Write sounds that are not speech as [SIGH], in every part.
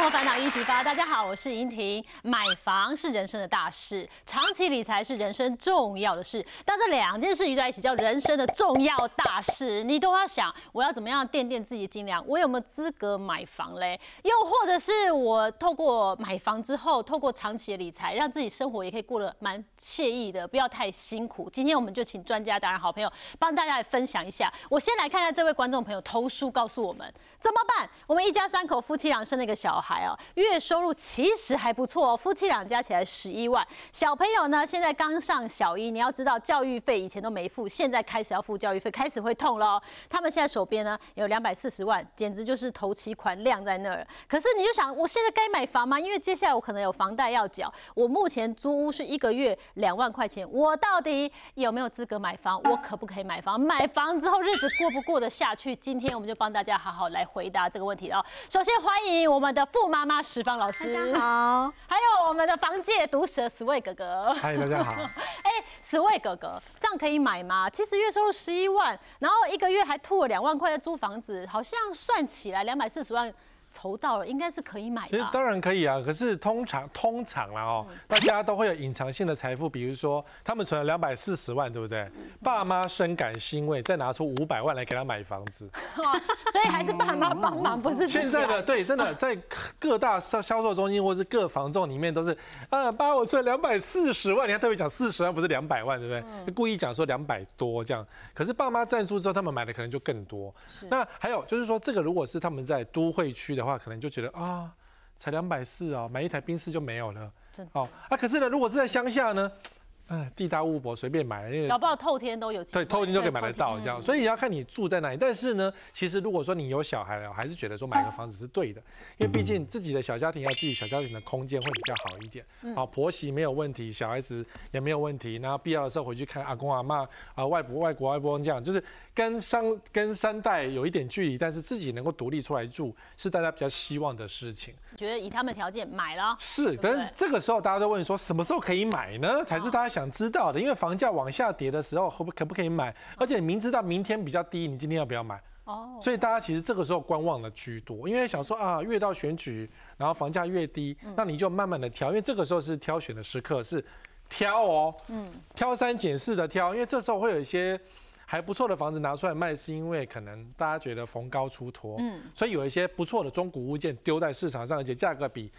生活烦恼一起发，大家好，我是莹婷。买房是人生的大事，长期理财是人生重要的事。当这两件事聚在一起，叫人生的重要大事，你都要想，我要怎么样垫垫自己的斤两？我有没有资格买房嘞？又或者是我透过买房之后，透过长期的理财，让自己生活也可以过得蛮惬意的，不要太辛苦。今天我们就请专家，当然好朋友，帮大家来分享一下。我先来看看这位观众朋友投书告诉我们怎么办。我们一家三口夫妻俩生了一个小孩哦，月收入其实还不错哦，夫妻俩加起来十一万。小朋友呢，现在刚上小一，你要知道教育费以前都没付，现在开始要付教育费，开始会痛喽。他们现在手边呢有两百四十万，简直就是头期款晾在那儿。可是你就想，我现在该买房吗？因为接下来我可能有房贷要缴，我目前租屋是一个月两万块钱，我到底有没有资格买房？我可不可以买房？买房之后日子过不过得下去？今天我们就帮大家好好来回答这个问题哦。首先欢迎我们的富妈妈石方老师，大家好，还有我们的房界毒舌 Sway 哥哥，嗨，大家好。[LAUGHS] 哎，Sway 哥哥，这样可以买吗？其实月收入十一万，然后一个月还吐了两万块在租房子，好像算起来两百四十万。筹到了，应该是可以买的。其实当然可以啊，可是通常通常啦哦，大家都会有隐藏性的财富，比如说他们存了两百四十万，对不对？爸妈深感欣慰，再拿出五百万来给他买房子。[LAUGHS] 所以还是爸妈帮忙，不是？现在的对，真的在各大销销售中心或是各房仲里面都是啊，爸我存两百四十万，你看特别讲四十万，不是两百万，对不对？故意讲说两百多这样，可是爸妈赞助之后，他们买的可能就更多。那还有就是说，这个如果是他们在都会区的。的话，可能就觉得啊，才两百四啊，买一台宾士就没有了。哦，啊，可是呢，如果是在乡下呢？嗯，地大物博，随便买，因为搞不好透天都有。对，透天都可以买得到，这样。所以要看你住在哪里。但是呢，其实如果说你有小孩了，还是觉得说买个房子是对的，因为毕竟自己的小家庭要自己小家庭的空间会比较好一点。好，婆媳没有问题，小孩子也没有问题。然后必要的时候回去看阿公阿妈啊，外婆外国外婆这样，就是跟三跟三代有一点距离，但是自己能够独立出来住，是大家比较希望的事情。觉得以他们条件买了。是，但是这个时候大家都问说，什么时候可以买呢？才是大家想。想知道的，因为房价往下跌的时候，可不可不可以买？而且你明知道明天比较低，你今天要不要买？哦，所以大家其实这个时候观望的居多，因为想说啊，越到选举，然后房价越低，那你就慢慢的挑，因为这个时候是挑选的时刻，是挑哦，嗯，挑三拣四的挑，因为这时候会有一些还不错的房子拿出来卖，是因为可能大家觉得逢高出脱，嗯，所以有一些不错的中古物件丢在市场上，而且价格比。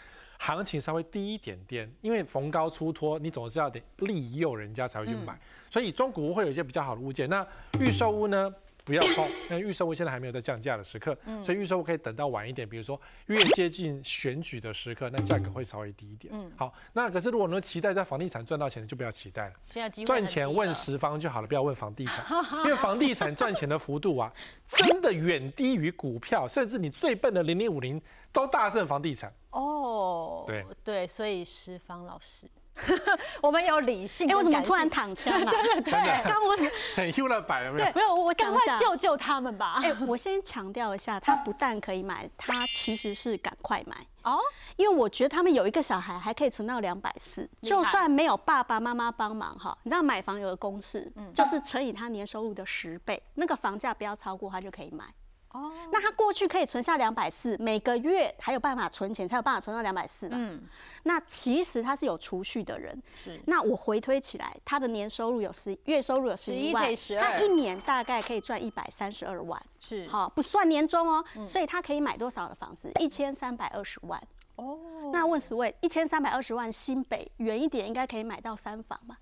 行情稍微低一点点，因为逢高出脱，你总是要得利诱人家才会去买，所以中古屋会有一些比较好的物件。那预售屋呢，不要碰，[LAUGHS] 因为预售屋现在还没有在降价的时刻，所以预售屋可以等到晚一点，比如说越接近选举的时刻，那价格会稍微低一点。嗯，好，那可是如果能期待在房地产赚到钱的，就不要期待了。现在赚钱问十方就好了，不要问房地产，[LAUGHS] 因为房地产赚钱的幅度啊，[LAUGHS] 真的远低于股票，甚至你最笨的零零五零都大胜房地产。哦，对对，所以十方老师，[LAUGHS] 我们有理性。哎，我怎么突然躺枪 [LAUGHS] 了？对对对，刚我 [LAUGHS] 很 U 了摆了没有？没有，我赶快救救他们吧。哎，我先强调一下，他不但可以买，他其实是赶快买哦，因为我觉得他们有一个小孩还可以存到两百四，就算没有爸爸妈妈帮忙哈，你知道买房有个公式，就是乘以他年收入的十倍，那个房价不要超过，他就可以买。哦，那他过去可以存下两百四，每个月还有办法存钱，才有办法存到两百四的。嗯，那其实他是有储蓄的人。是，那我回推起来，他的年收入有十，月收入有十一万，他一年大概可以赚一百三十二万。是，好，不算年终哦。所以他可以买多少的房子？一千三百二十万。哦，那问十位，一千三百二十万新北远一点，应该可以买到三房吧？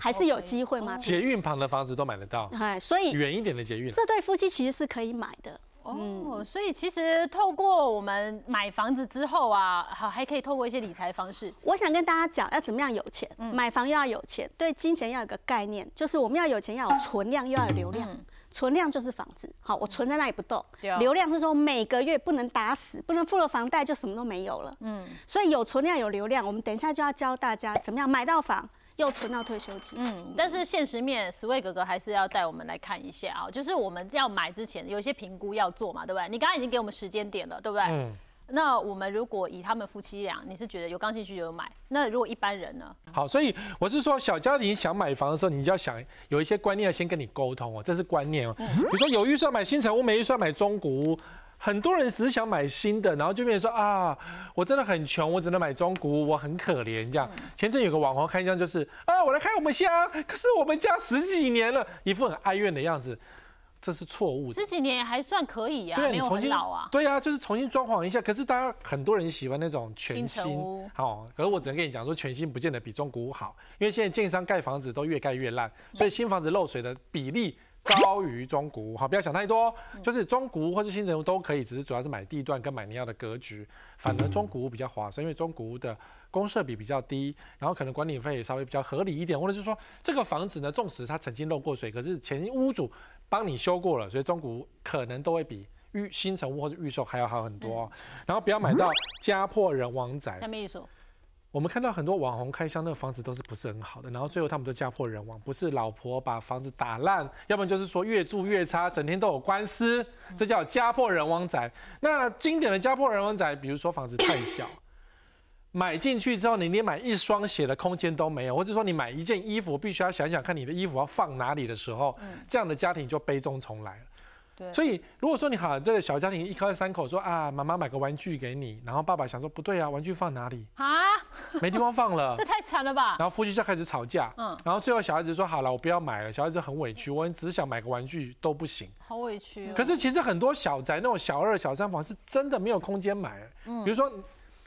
还是有机会吗？捷运旁的房子都买得到。哎，所以远一点的捷运，这对夫妻其实是可以买的。哦，所以其实透过我们买房子之后啊，好还可以透过一些理财方式。我想跟大家讲，要怎么样有钱，买房又要有钱，对金钱要有个概念，就是我们要有钱，要有存量，又要有流量。存量就是房子，好，我存在那里不动。流量是说每个月不能打死，不能付了房贷就什么都没有了。嗯，所以有存量有流量，我们等一下就要教大家怎么样买到房。又存到退休金。嗯，但是现实面，Sway 哥哥还是要带我们来看一下啊，就是我们要买之前有一些评估要做嘛，对不对？你刚刚已经给我们时间点了，对不对？嗯。那我们如果以他们夫妻俩，你是觉得有刚性需求买？那如果一般人呢？好，所以我是说，小家庭想买房的时候，你就要想有一些观念要先跟你沟通哦，这是观念哦。比如说有预算买新城屋，没预算买中古屋。很多人只是想买新的，然后就变成说啊，我真的很穷，我只能买中古屋，我很可怜这样。前阵有个网红开箱，就是啊，我来开我们家，可是我们家十几年了，一副很哀怨的样子。这是错误的，十几年还算可以呀，没有很老啊。对啊，就是重新装潢一下。可是大家很多人喜欢那种全新，好。可是我只能跟你讲说，全新不见得比中古屋好，因为现在建商盖房子都越盖越烂，所以新房子漏水的比例高于中古屋。好，不要想太多，就是中古屋或是新城屋都可以，只是主要是买地段跟买你要的格局。反而中古屋比较划算，因为中古屋的公设比比较低，然后可能管理费也稍微比较合理一点，或者是说这个房子呢，纵使它曾经漏过水，可是前屋主。帮你修过了，所以中古屋可能都会比预新城屋或者预售还要好很多。然后不要买到家破人亡宅。什么意思？我们看到很多网红开箱，那个房子都是不是很好的，然后最后他们都家破人亡，不是老婆把房子打烂，要不然就是说越住越差，整天都有官司，这叫家破人亡宅。那经典的家破人亡宅，比如说房子太小。买进去之后，你连买一双鞋的空间都没有，或者说你买一件衣服，必须要想想看你的衣服要放哪里的时候，这样的家庭就悲中重来了。对，所以如果说你好这个小家庭一家三口说啊，妈妈买个玩具给你，然后爸爸想说不对啊，玩具放哪里？啊？没地方放了，这 [LAUGHS] 太惨了吧？然后夫妻就开始吵架，嗯，然后最后小孩子说好了，我不要买了，小孩子很委屈，我只想买个玩具都不行，好委屈。可是其实很多小宅那种小二小三房是真的没有空间买，嗯，比如说。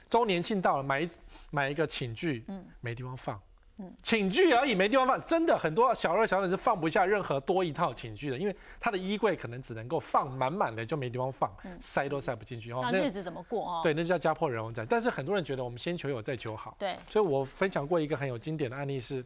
周年庆到了，买一买一个寝具，嗯，没地方放，嗯，寝具而已，没地方放，真的很多小二小三是放不下任何多一套寝具的，因为他的衣柜可能只能够放满满的，就没地方放，塞都塞不进去哦。那日子怎么过哦？对，那叫家破人亡债。但是很多人觉得我们先求有再求好，对，所以我分享过一个很有经典的案例是，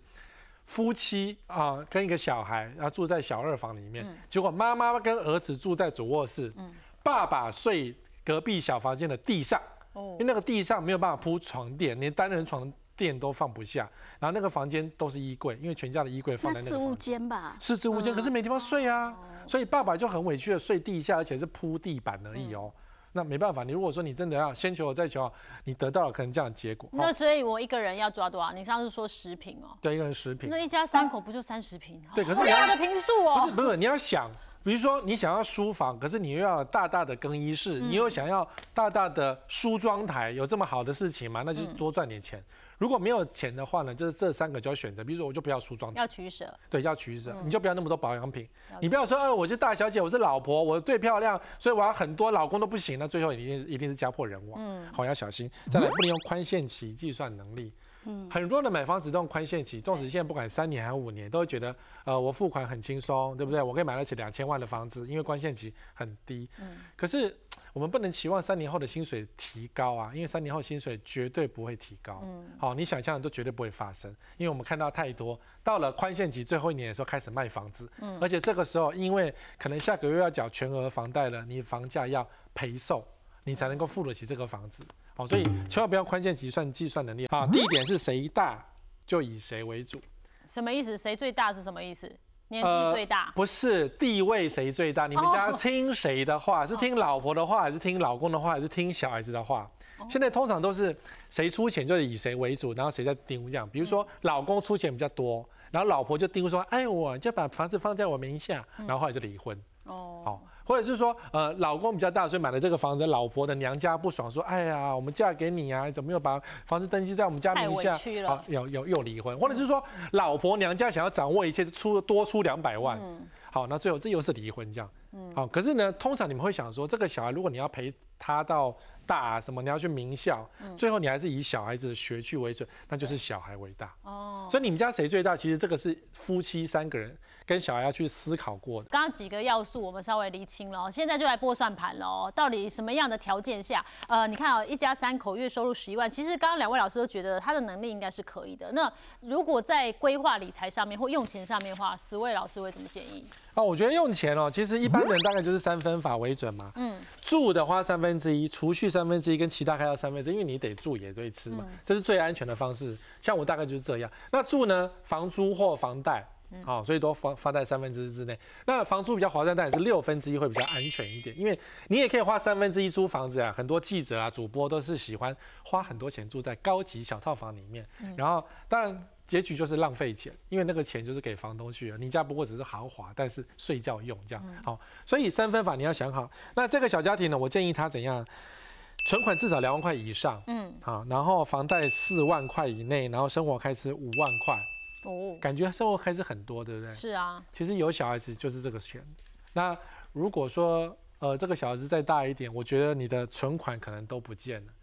夫妻啊跟一个小孩，然后住在小二房里面，结果妈妈跟儿子住在主卧室，爸爸睡隔壁小房间的地上。因为那个地上没有办法铺床垫，连单人床垫都放不下，然后那个房间都是衣柜，因为全家的衣柜放在那个。是物间吧？是置物间，可是没地方睡啊，所以爸爸就很委屈的睡地下，而且是铺地板而已哦。那没办法，你如果说你真的要先求我再求好，你得到了可能这样的结果。那所以我一个人要抓多少？你上次说十平哦。对，一个人十平。那一家三口不就三十平？对，可是你要的平数哦。不是不是，你要想。比如说你想要书房，可是你又要大大的更衣室，你又想要大大的梳妆台，有这么好的事情吗？那就多赚点钱。如果没有钱的话呢，就是这三个就要选择。比如说我就不要梳妆台，要取舍。对，要取舍，你就不要那么多保养品。你不要说，呃，我就大小姐，我是老婆，我最漂亮，所以我要很多老公都不行，那最后一定一定是家破人亡。嗯，好，要小心。再来，不能用宽限期计算能力。嗯，很多的买房子都用宽限期，纵使现在不管三年还是五年，都会觉得，呃，我付款很轻松，对不对？我可以买得起两千万的房子，因为宽限期很低。嗯，可是我们不能期望三年后的薪水提高啊，因为三年后薪水绝对不会提高。嗯，好，你想象的都绝对不会发生，因为我们看到太多，到了宽限期最后一年的时候开始卖房子，嗯，而且这个时候因为可能下个月要缴全额房贷了，你房价要赔售，你才能够付得起这个房子。好，所以千万不要宽限计算计算能力。啊，地点是谁大就以谁为主。什么意思？谁最大是什么意思？年纪最大？不是地位谁最大？你们家听谁的话？[LAUGHS] 是听老婆的话，还是听老公的话，还是听小孩子的话？现在通常都是谁出钱就以谁为主，然后谁在盯这样。比如说老公出钱比较多，然后老婆就盯说：“哎，我就把房子放在我名下。”然后后来就离婚。哦，好。或者是说，呃，老公比较大，所以买了这个房子，老婆的娘家不爽，说，哎呀，我们嫁给你啊，怎么又把房子登记在我们家名下？好，又又又离婚。或者是说，老婆娘家想要掌握一切，出多出两百万，好，那最后这又是离婚这样。好，可是呢，通常你们会想说，这个小孩如果你要陪他到大什么，你要去名校，最后你还是以小孩子的学区为准，那就是小孩为大。哦，所以你们家谁最大？其实这个是夫妻三个人。跟小孩要去思考过的，刚刚几个要素我们稍微厘清了，现在就来拨算盘喽。到底什么样的条件下，呃，你看啊，一家三口月收入十一万，其实刚刚两位老师都觉得他的能力应该是可以的。那如果在规划理财上面或用钱上面的话，十位老师会怎么建议？啊，我觉得用钱哦，其实一般人大概就是三分法为准嘛。嗯，住的花三分之一，储蓄三分之一，跟其他开销三分之一，因为你得住也得吃嘛，这是最安全的方式。像我大概就是这样。那住呢，房租或房贷。好，所以都放放在三分之一之内。那房租比较划算，但也是六分之一会比较安全一点，因为你也可以花三分之一租房子啊。很多记者啊、主播都是喜欢花很多钱住在高级小套房里面，然后当然结局就是浪费钱，因为那个钱就是给房东去了。你家不过只是豪华，但是睡觉用这样。好，所以三分法你要想好。那这个小家庭呢，我建议他怎样？存款至少两万块以上，嗯，好，然后房贷四万块以内，然后生活开支五万块，哦，感觉生活开支很多，对不对？是啊，其实有小孩子就是这个钱。那如果说呃这个小孩子再大一点，我觉得你的存款可能都不见了。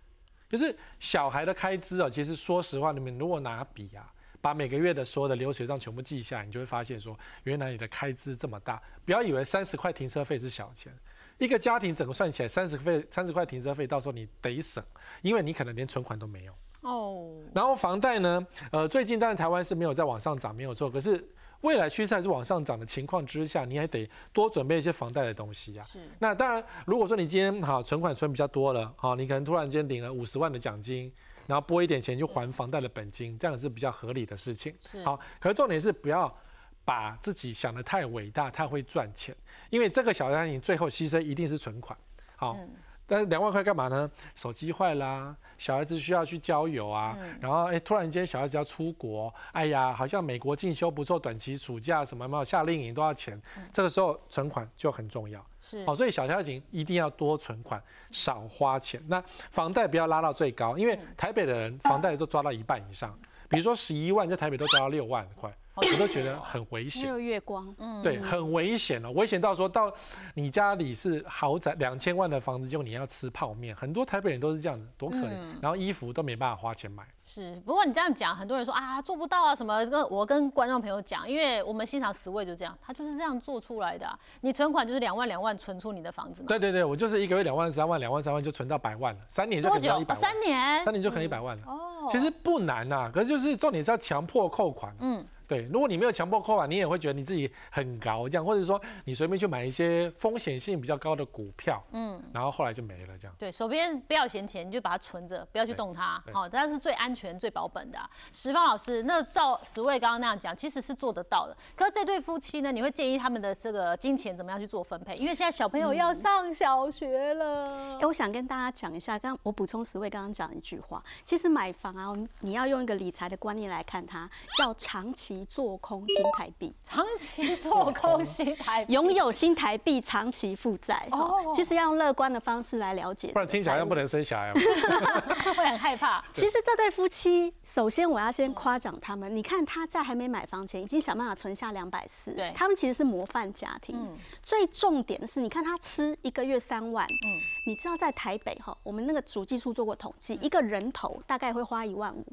就是小孩的开支啊，其实说实话，你们如果拿笔啊，把每个月的所有的流水账全部记下来，你就会发现说，原来你的开支这么大。不要以为三十块停车费是小钱。一个家庭整个算起来三十费三十块停车费，到时候你得省，因为你可能连存款都没有哦。然后房贷呢，呃，最近当然台湾是没有在往上涨，没有错。可是未来趋势还是往上涨的情况之下，你还得多准备一些房贷的东西呀。是。那当然，如果说你今天哈存款存比较多了，啊，你可能突然间领了五十万的奖金，然后拨一点钱就还房贷的本金，这样是比较合理的事情。是。好，可是重点是不要。把自己想得太伟大，太会赚钱，因为这个小家庭最后牺牲一定是存款。好，但是两万块干嘛呢？手机坏啦，小孩子需要去郊游啊，然后哎，突然间小孩子要出国，哎呀，好像美国进修不错，短期暑假什么嘛，夏令营都要钱，这个时候存款就很重要。是，好，所以小家庭一定要多存款，少花钱。那房贷不要拉到最高，因为台北的人房贷都抓到一半以上，比如说十一万，在台北都抓到六万块。我都觉得很危险，没有月光，嗯，对，很危险哦，危险到说到你家里是豪宅两千万的房子，就你要吃泡面，很多台北人都是这样子，多可怜，然后衣服都没办法花钱买。是，不过你这样讲，很多人说啊做不到啊什么。跟我跟观众朋友讲，因为我们欣赏十位就这样，他就是这样做出来的。你存款就是两万两万存出你的房子。对对对，我就是一个月两万三万两万三万就存到百万了，三年就可以到一百万。三年？三年就可以一百万了。哦，其实不难呐，可是就是重点是要强迫扣款。嗯。对，如果你没有强迫扣款，你也会觉得你自己很高这样，或者说你随便去买一些风险性比较高的股票，嗯，然后后来就没了这样。对，手边不要闲钱，你就把它存着，不要去动它，好，这是最安全、最保本的。石方老师，那照十位刚刚那样讲，其实是做得到的。可是这对夫妻呢，你会建议他们的这个金钱怎么样去做分配？因为现在小朋友要上小学了。哎，我想跟大家讲一下，刚我补充十位刚刚讲一句话，其实买房啊，你要用一个理财的观念来看它，叫长期。做空新台币，长期做空新台币，拥有新台币，长期负债。哦，其实要用乐观的方式来了解，不然听起来又不能生小孩，[LAUGHS] 会很害怕。其实这对夫妻，首先我要先夸奖他们。你看他在还没买房前，已经想办法存下两百四，对，他们其实是模范家庭。最重点的是，你看他吃一个月三万，嗯，你知道在台北哈，我们那个主技术做过统计，一个人头大概会花一万五。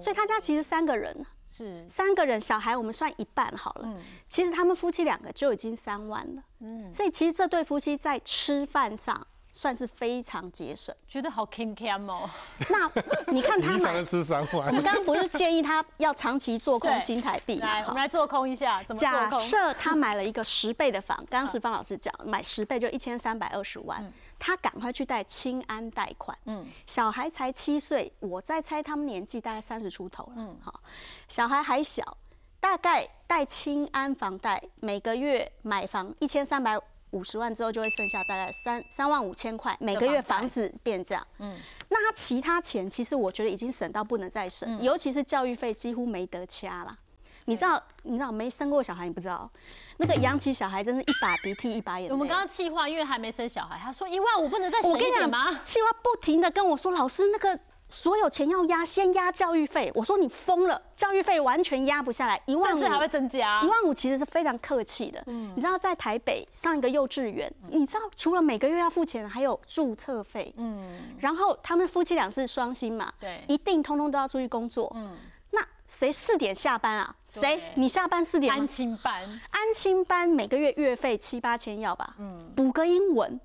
所以他家其实三个人，是三个人小孩，我们算一半好了。嗯，其实他们夫妻两个就已经三万了。嗯，所以其实这对夫妻在吃饭上算是非常节省，觉得好 king cam 哦。那你看他买吃三万，我们刚刚不是建议他要长期做空新台币来，我们来做空一下，怎么假设他买了一个十倍的房，刚刚是方老师讲，买十倍就一千三百二十万。他赶快去贷清安贷款，嗯，小孩才七岁，我在猜他们年纪大概三十出头了，嗯，好，小孩还小，大概贷清安房贷，每个月买房一千三百五十万之后，就会剩下大概三三万五千块，每个月房子变这样，嗯，那他其他钱其实我觉得已经省到不能再省，尤其是教育费几乎没得掐了。你知道，你知道没生过小孩，你不知道，那个养起小孩真是一把鼻涕一把眼泪。我们刚刚气话，因为还没生小孩，他说一万五不能再省一点吗？气话不停的跟我说，老师那个所有钱要压，先压教育费。我说你疯了，教育费完全压不下来，一万五还会增加。一万五其实是非常客气的。嗯，你知道在台北上一个幼稚园，你知道除了每个月要付钱，还有注册费。嗯，然后他们夫妻俩是双薪嘛，对，一定通通都要出去工作。嗯。谁四点下班啊？谁？你下班四点？安亲班，安亲班每个月月费七八千要吧？嗯，补个英文，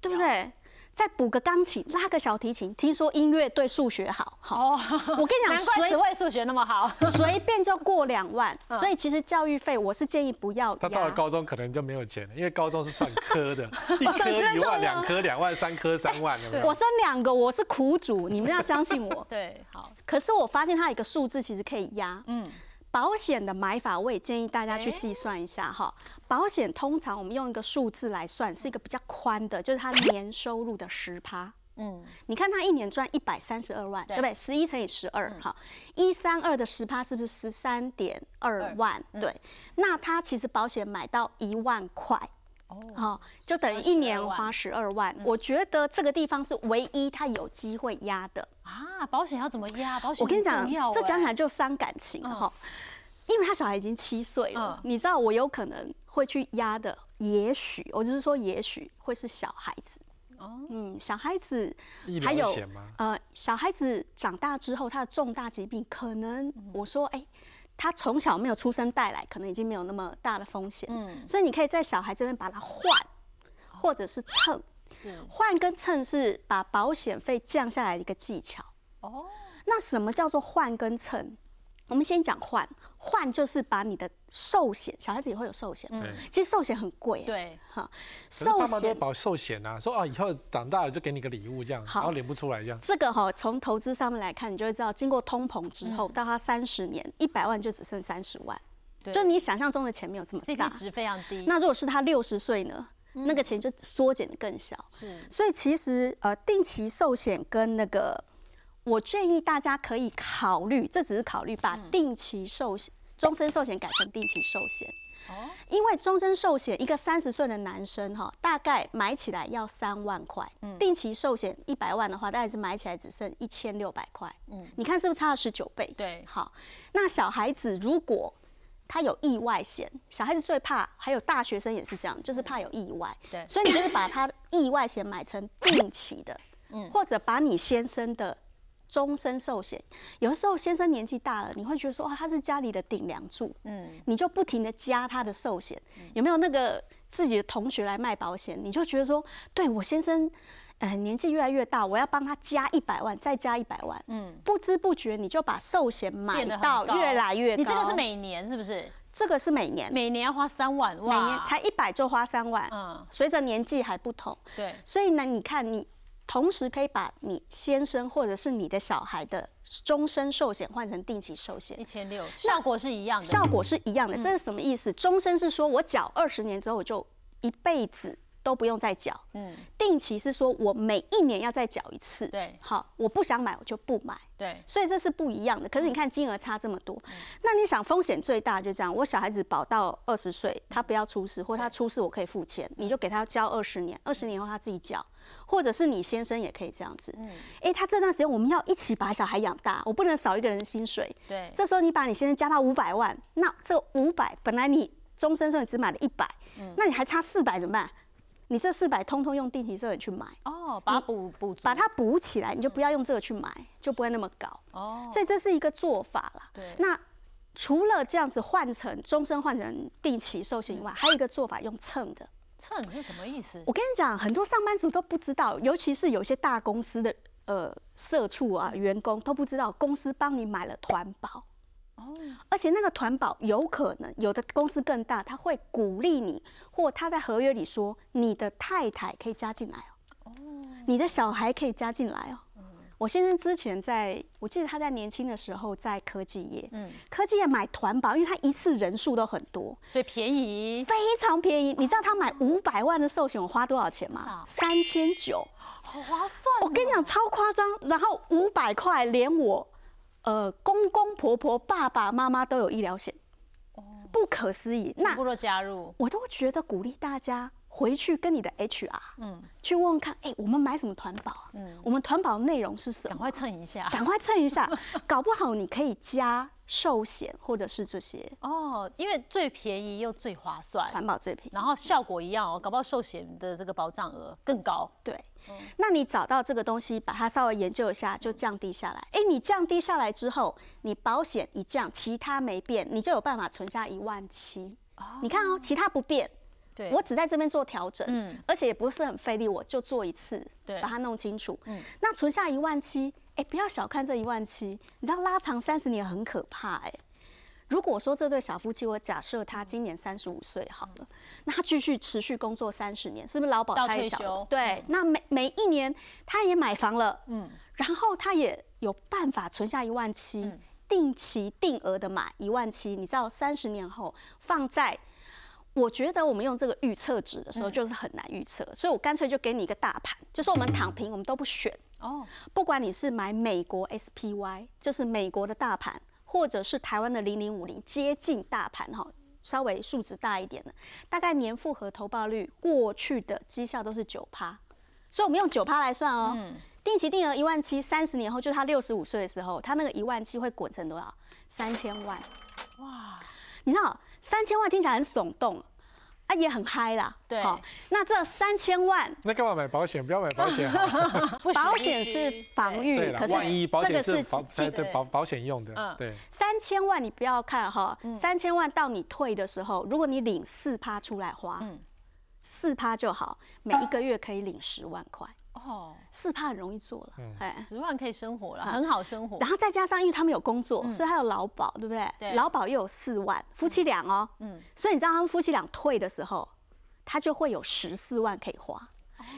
对不对？再补个钢琴，拉个小提琴，听说音乐对数学好。好，我跟你讲，[LAUGHS] 难怪只会数学那么好，[LAUGHS] 随便就过两万。所以其实教育费，我是建议不要。他到了高中可能就没有钱了，因为高中是算科的，[LAUGHS] 一科一万，两科两万，三科三万。我生两个，我是苦主，你们要相信我。对，好。可是我发现他有一个数字其实可以压，嗯，保险的买法，我也建议大家去计算一下哈。保险通常我们用一个数字来算，是一个比较宽的，就是它年收入的十趴。嗯，你看他一年赚一百三十二万，对不对？十一乘以十二，哈，一三二的十趴是不是十三点二万？对，那他其实保险买到一万块，哦，就等于一年花十二万。我觉得这个地方是唯一他有机会压的啊。保险要怎么压？保险我跟你讲，这讲起来就伤感情哈，因为他小孩已经七岁了，你知道我有可能会去压的，也许我就是说，也许会是小孩子。嗯，小孩子还有呃，小孩子长大之后，他的重大疾病可能，我说，哎，他从小没有出生带来，可能已经没有那么大的风险。嗯，所以你可以在小孩这边把它换，或者是蹭。换跟蹭是把保险费降下来的一个技巧。哦，那什么叫做换跟蹭？我们先讲换。换就是把你的寿险，小孩子也会有寿险。对，其实寿险很贵。对，哈，寿险保寿险啊，说啊，以后长大了就给你个礼物这样，然后领不出来这样。这个哈，从投资上面来看，你就会知道，经过通膨之后，到他三十年，一百万就只剩三十万。就你想象中的钱没有这么大，值非常低。那如果是他六十岁呢，那个钱就缩减的更小。是，所以其实呃，定期寿险跟那个。我建议大家可以考虑，这只是考虑把定期寿险、终身寿险改成定期寿险。哦，因为终身寿险一个三十岁的男生哈，大概买起来要三万块。嗯，定期寿险一百万的话，大概是买起来只剩一千六百块。嗯，你看是不是差了十九倍？对，好，那小孩子如果他有意外险，小孩子最怕，还有大学生也是这样，就是怕有意外。对，所以你就是把他意外险买成定期的，嗯，或者把你先生的。终身寿险，有的时候先生年纪大了，你会觉得说，哦，他是家里的顶梁柱，嗯，你就不停的加他的寿险。有没有那个自己的同学来卖保险，你就觉得说，对我先生，呃，年纪越来越大，我要帮他加一百万，再加一百万，嗯，不知不觉你就把寿险买到越来越高。你这个是每年是不是？这个是每年，每年要花三万，每年才一百就花三万，嗯，随着年纪还不同，对，所以呢，你看你。同时可以把你先生或者是你的小孩的终身寿险换成定期寿险，一千六，效果是一样的。效果是一样的，这是什么意思？终身是说我缴二十年之后我就一辈子。都不用再缴，嗯，定期是说我每一年要再缴一次，对，好，我不想买我就不买，对，所以这是不一样的。可是你看金额差这么多，那你想风险最大就这样，我小孩子保到二十岁，他不要出事，或他出事我可以付钱，你就给他交二十年，二十年后他自己缴，或者是你先生也可以这样子，嗯，哎，他这段时间我们要一起把小孩养大，我不能少一个人薪水，对，这时候你把你先生加到五百万，那这五百本来你终身寿你只买了一百，嗯，那你还差四百怎么办？你这四百通通用定期寿险去买哦，把它补补把它补起来，你就不要用这个去买，就不会那么高哦。所以这是一个做法啦。对。那除了这样子换成终身换成定期寿险以外，还有一个做法用蹭的。蹭是什么意思？我跟你讲，很多上班族都不知道，尤其是有些大公司的呃社畜啊员工都不知道，公司帮你买了团保。哦，而且那个团保有可能有的公司更大，他会鼓励你，或他在合约里说你的太太可以加进来哦，你的小孩可以加进来哦。我先生之前在，我记得他在年轻的时候在科技业，嗯，科技业买团保，因为他一次人数都很多，所以便宜，非常便宜。你知道他买五百万的寿险我花多少钱吗？三千九，好划算。我跟你讲超夸张，然后五百块连我。呃，公公婆婆、爸爸妈妈都有医疗险，哦，不可思议。那加入，我都觉得鼓励大家回去跟你的 HR，嗯，去问问看，哎，我们买什么团保？啊嗯，我们团保内容是什么？赶快蹭一下，赶快蹭一下，[LAUGHS] 搞不好你可以加。寿险或者是这些哦，因为最便宜又最划算，环保最便宜，然后效果一样哦，搞不好寿险的这个保障额更高。对，那你找到这个东西，把它稍微研究一下，就降低下来。哎，你降低下来之后，你保险一降，其他没变，你就有办法存下一万七。你看哦，其他不变。对，我只在这边做调整，嗯，而且也不是很费力，我就做一次，对，把它弄清楚。嗯，那存下一万七，哎，不要小看这一万七，你知道拉长三十年很可怕，哎。如果说这对小夫妻，我假设他今年三十五岁好了，那他继续持续工作三十年，是不是劳保他也缴？对，那每每一年他也买房了，嗯，然后他也有办法存下一万七。定期定额的买一万七，你知道三十年后放在，我觉得我们用这个预测值的时候就是很难预测，所以我干脆就给你一个大盘，就是我们躺平，我们都不选哦，不管你是买美国 SPY，就是美国的大盘，或者是台湾的零零五零接近大盘哈，稍微数值大一点的，大概年复合投报率过去的绩效都是九趴，所以我们用九趴来算哦。定期定额一万七，三十年后就是他六十五岁的时候，他那个一万七会滚成多少？三千万！哇，你知道三千万听起来很耸动，啊，也很嗨啦。对，好那这三千万，那干嘛买保险？不要买保险 [LAUGHS] 保险是防御，可是万一保险是保对保保险用的。嗯，对。三千万你不要看哈，三千万到你退的时候，如果你领四趴出来花，嗯，四趴就好，每一个月可以领十万块。哦，四趴很容易做了，哎，十万可以生活了，很好生活。然后再加上，因为他们有工作，所以还有劳保，对不对？对，劳保又有四万，夫妻俩哦，嗯，所以你知道他们夫妻俩退的时候，他就会有十四万可以花。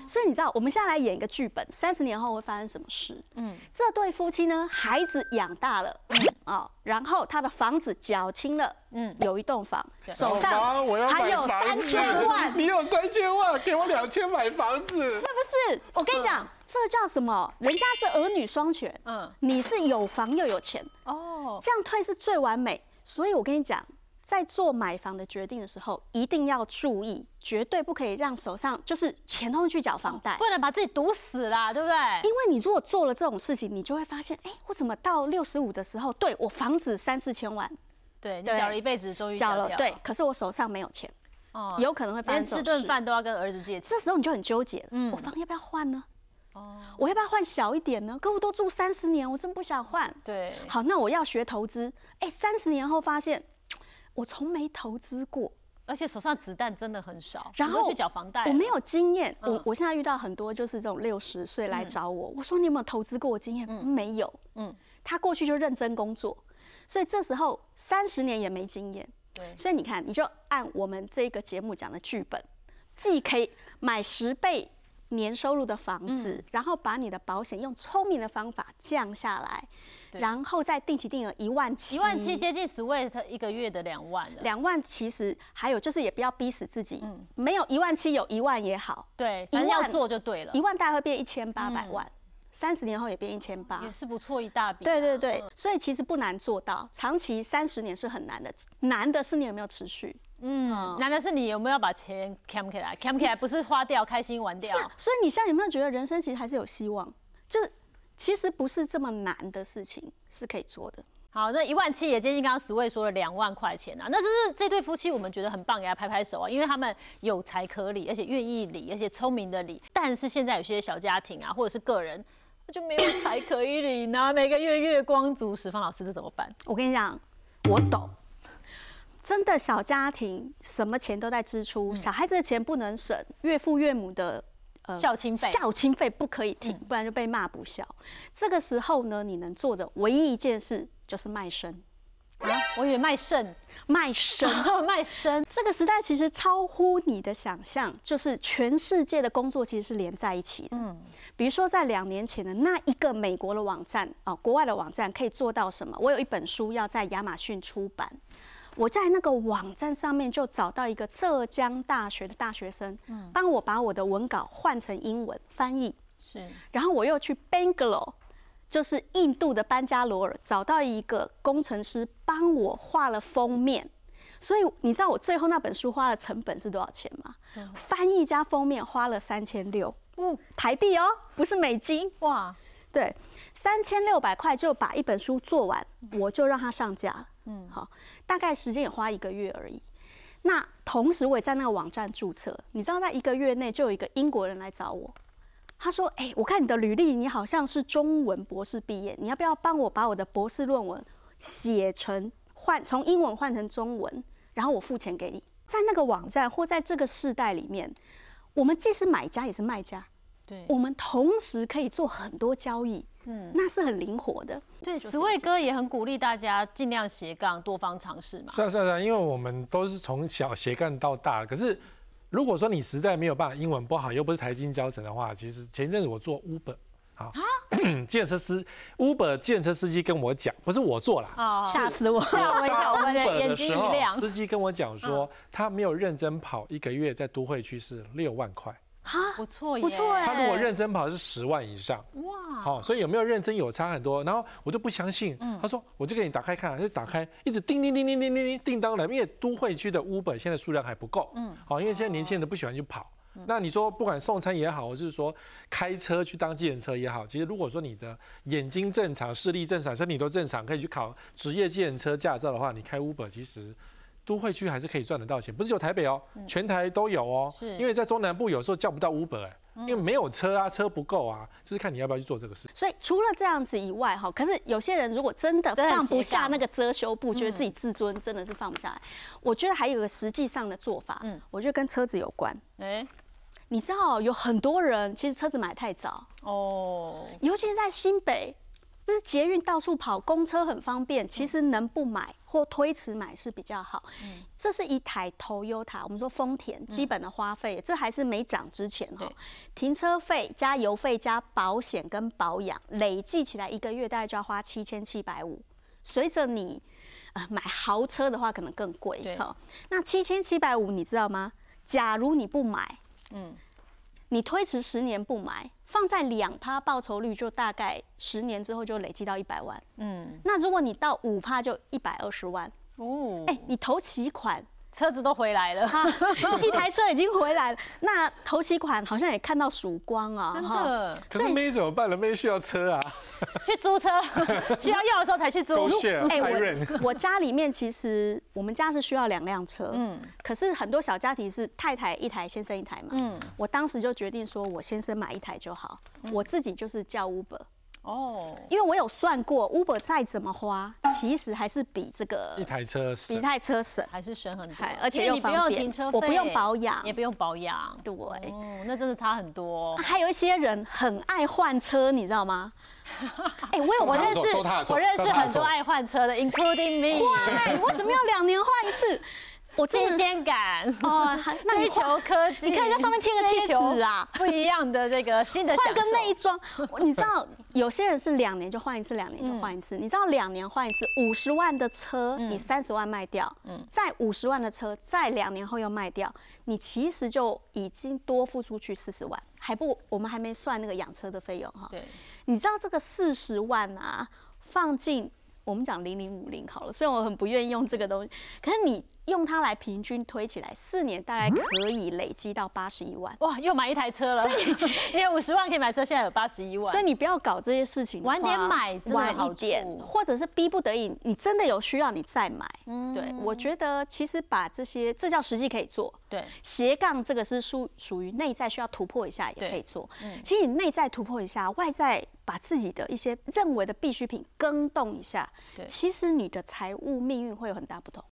所以你知道，我们现在来演一个剧本，三十年后会发生什么事？嗯，这对夫妻呢，孩子养大了，嗯。啊，然后他的房子缴清了，嗯，有一栋房，手上还有三千万，你有三千万，给我两千买房子，是？我跟你讲，这叫什么？人家是儿女双全，嗯，你是有房又有钱，哦，这样退是最完美。所以我跟你讲。在做买房的决定的时候，一定要注意，绝对不可以让手上就是钱都去缴房贷，不能把自己堵死啦，对不对？因为你如果做了这种事情，你就会发现，哎，我怎么到六十五的时候，对我房子三四千万，对你缴了一辈子，终于缴了，对，可是我手上没有钱，哦，有可能会发生吃顿饭都要跟儿子借钱，这时候你就很纠结，嗯，我房要不要换呢？哦，我要不要换小一点呢？可我都住三十年，我真不想换。对，好，那我要学投资，哎，三十年后发现。我从没投资过，而且手上子弹真的很少，然后去缴房贷，我没有经验。我我现在遇到很多就是这种六十岁来找我，我说你有没有投资过经验？没有。嗯，他过去就认真工作，所以这时候三十年也没经验。对，所以你看，你就按我们这个节目讲的剧本，既可以买十倍。年收入的房子，然后把你的保险用聪明的方法降下来，然后再定期定额一万七，一万七接近十位，他一个月的两万了。两万其实还有就是也不要逼死自己，没有一万七有一万也好，对，一万做就对了，一万大概会变一千八百万，三十年后也变一千八，也是不错一大笔。对对对，所以其实不难做到，长期三十年是很难的，难的是你有没有持续。嗯，难的是你有没有把钱 cam 起来？cam 起来不是花掉，开心玩掉。是，所以你现在有没有觉得人生其实还是有希望？就是其实不是这么难的事情是可以做的。好，那一万七也接近刚刚十位说了两万块钱啊，那这是这对夫妻我们觉得很棒，给他拍拍手啊，因为他们有才可理，而且愿意理，而且聪明的理。但是现在有些小家庭啊，或者是个人，就没有财可以领呢，每个月月光族，石方老师这怎么办？我跟你讲，我懂。真的小家庭什么钱都在支出，小孩子的钱不能省，岳父岳母的呃孝亲费孝亲费不可以停，不然就被骂不孝。这个时候呢，你能做的唯一一件事就是卖身啊！我以为卖肾，卖身，[LAUGHS] 卖身。这个时代其实超乎你的想象，就是全世界的工作其实是连在一起的。嗯，比如说在两年前的那一个美国的网站啊，国外的网站可以做到什么？我有一本书要在亚马逊出版。我在那个网站上面就找到一个浙江大学的大学生，嗯，帮我把我的文稿换成英文翻译，是，然后我又去 Bangalore，就是印度的班加罗尔，找到一个工程师帮我画了封面，所以你知道我最后那本书花的成本是多少钱吗？翻译加封面花了三千六，嗯，台币哦，不是美金，哇，对，三千六百块就把一本书做完，我就让它上架。嗯，好，大概时间也花一个月而已。那同时我也在那个网站注册，你知道，在一个月内就有一个英国人来找我，他说：“哎，我看你的履历，你好像是中文博士毕业，你要不要帮我把我的博士论文写成换从英文换成中文，然后我付钱给你？”在那个网站或在这个世代里面，我们既是买家也是卖家，对，我们同时可以做很多交易。嗯，那是很灵活的。对，十位哥也很鼓励大家尽量斜杠，多方尝试嘛。是啊，是啊，因为我们都是从小斜杠到大。可是，如果说你实在没有办法，英文不好，又不是台金教程的话，其实前一阵子我做 Uber，好，[COUGHS] 建车司 Uber 建车司机跟我讲，不是我做了，吓死我！了我一跳，我的眼睛一亮。司机跟我讲说，他没有认真跑一个月，在都会区是六万块。哈，不错，不错他如果认真跑是十万以上。哇，好，所以有没有认真有差很多。然后我就不相信，他说我就给你打开看，就打开，一直叮叮叮叮叮叮叮叮当的，因为都会区的 Uber 现在数量还不够。嗯，好，因为现在年轻人都不喜欢去跑。那你说不管送餐也好，或是说开车去当计程车也好，其实如果说你的眼睛正常、视力正常、身体都正常，可以去考职业计程车驾照的话，你开 Uber 其实。都会区还是可以赚得到钱，不是只有台北哦，全台都有哦。是，因为在中南部有时候叫不到 Uber 哎，因为没有车啊，车不够啊，就是看你要不要去做这个事。所以除了这样子以外哈，可是有些人如果真的放不下那个遮羞布，觉得自己自尊真的是放不下来，我觉得还有个实际上的做法，嗯，我觉得跟车子有关。哎，你知道有很多人其实车子买太早哦，尤其是在新北。不是捷运到处跑，公车很方便。其实能不买或推迟买是比较好。嗯，这是一台 Toyota，我们说丰田基本的花费，这还是没涨之前哈。停车费加油费加保险跟保养，累计起来一个月大概就要花七千七百五。随着你呃买豪车的话，可能更贵哈。那七千七百五，你知道吗？假如你不买，嗯，你推迟十年不买。放在两趴报酬率，就大概十年之后就累积到一百万。嗯，那如果你到五趴，就一百二十万。哦，哎，你投期款。车子都回来了，[LAUGHS] 一台车已经回来了。那头期款好像也看到曙光啊，真的。可是妹怎么办呢？妹需要车啊，[LAUGHS] 去租车，[LAUGHS] 需要用的时候才去租。哎，我我家里面其实我们家是需要两辆车，嗯，可是很多小家庭是太太一台，先生一台嘛，嗯，我当时就决定说，我先生买一台就好，我自己就是叫 Uber。哦，因为我有算过，Uber 再怎么花，其实还是比这个一台车比一台车省，还是省很多，而且又方便。我不用保养，也不用保养，对，哦，那真的差很多。还有一些人很爱换车，你知道吗？[LAUGHS] 哎，我有我认识，我认识很多爱换车的，including me。[LAUGHS] 哇，为什么要两年换一次？我新鲜感哦，[LAUGHS] 追求科技，你可以在上面贴个贴纸啊，不一样的这个新的 [LAUGHS] 换个内装。你知道有些人是两年就换一次，两年就换一次。你知道两年换一次，五十万的车你三十万卖掉，嗯，再五十万的车在两年后又卖掉，你其实就已经多付出去四十万，还不我们还没算那个养车的费用哈。对，你知道这个四十万啊，放进我们讲零零五零好了，虽然我很不愿意用这个东西，可是你。用它来平均推起来，四年大概可以累积到八十一万。哇，又买一台车了！[LAUGHS] 因为五十万可以买车，现在有八十一万。所以你不要搞这些事情，晚点买，晚一点，或者是逼不得已，你真的有需要你再买。嗯，对，我觉得其实把这些，这叫实际可以做。对，斜杠这个是属属于内在需要突破一下也可以做。嗯，其实你内在突破一下，外在把自己的一些认为的必需品更动一下，其实你的财务命运会有很大不同。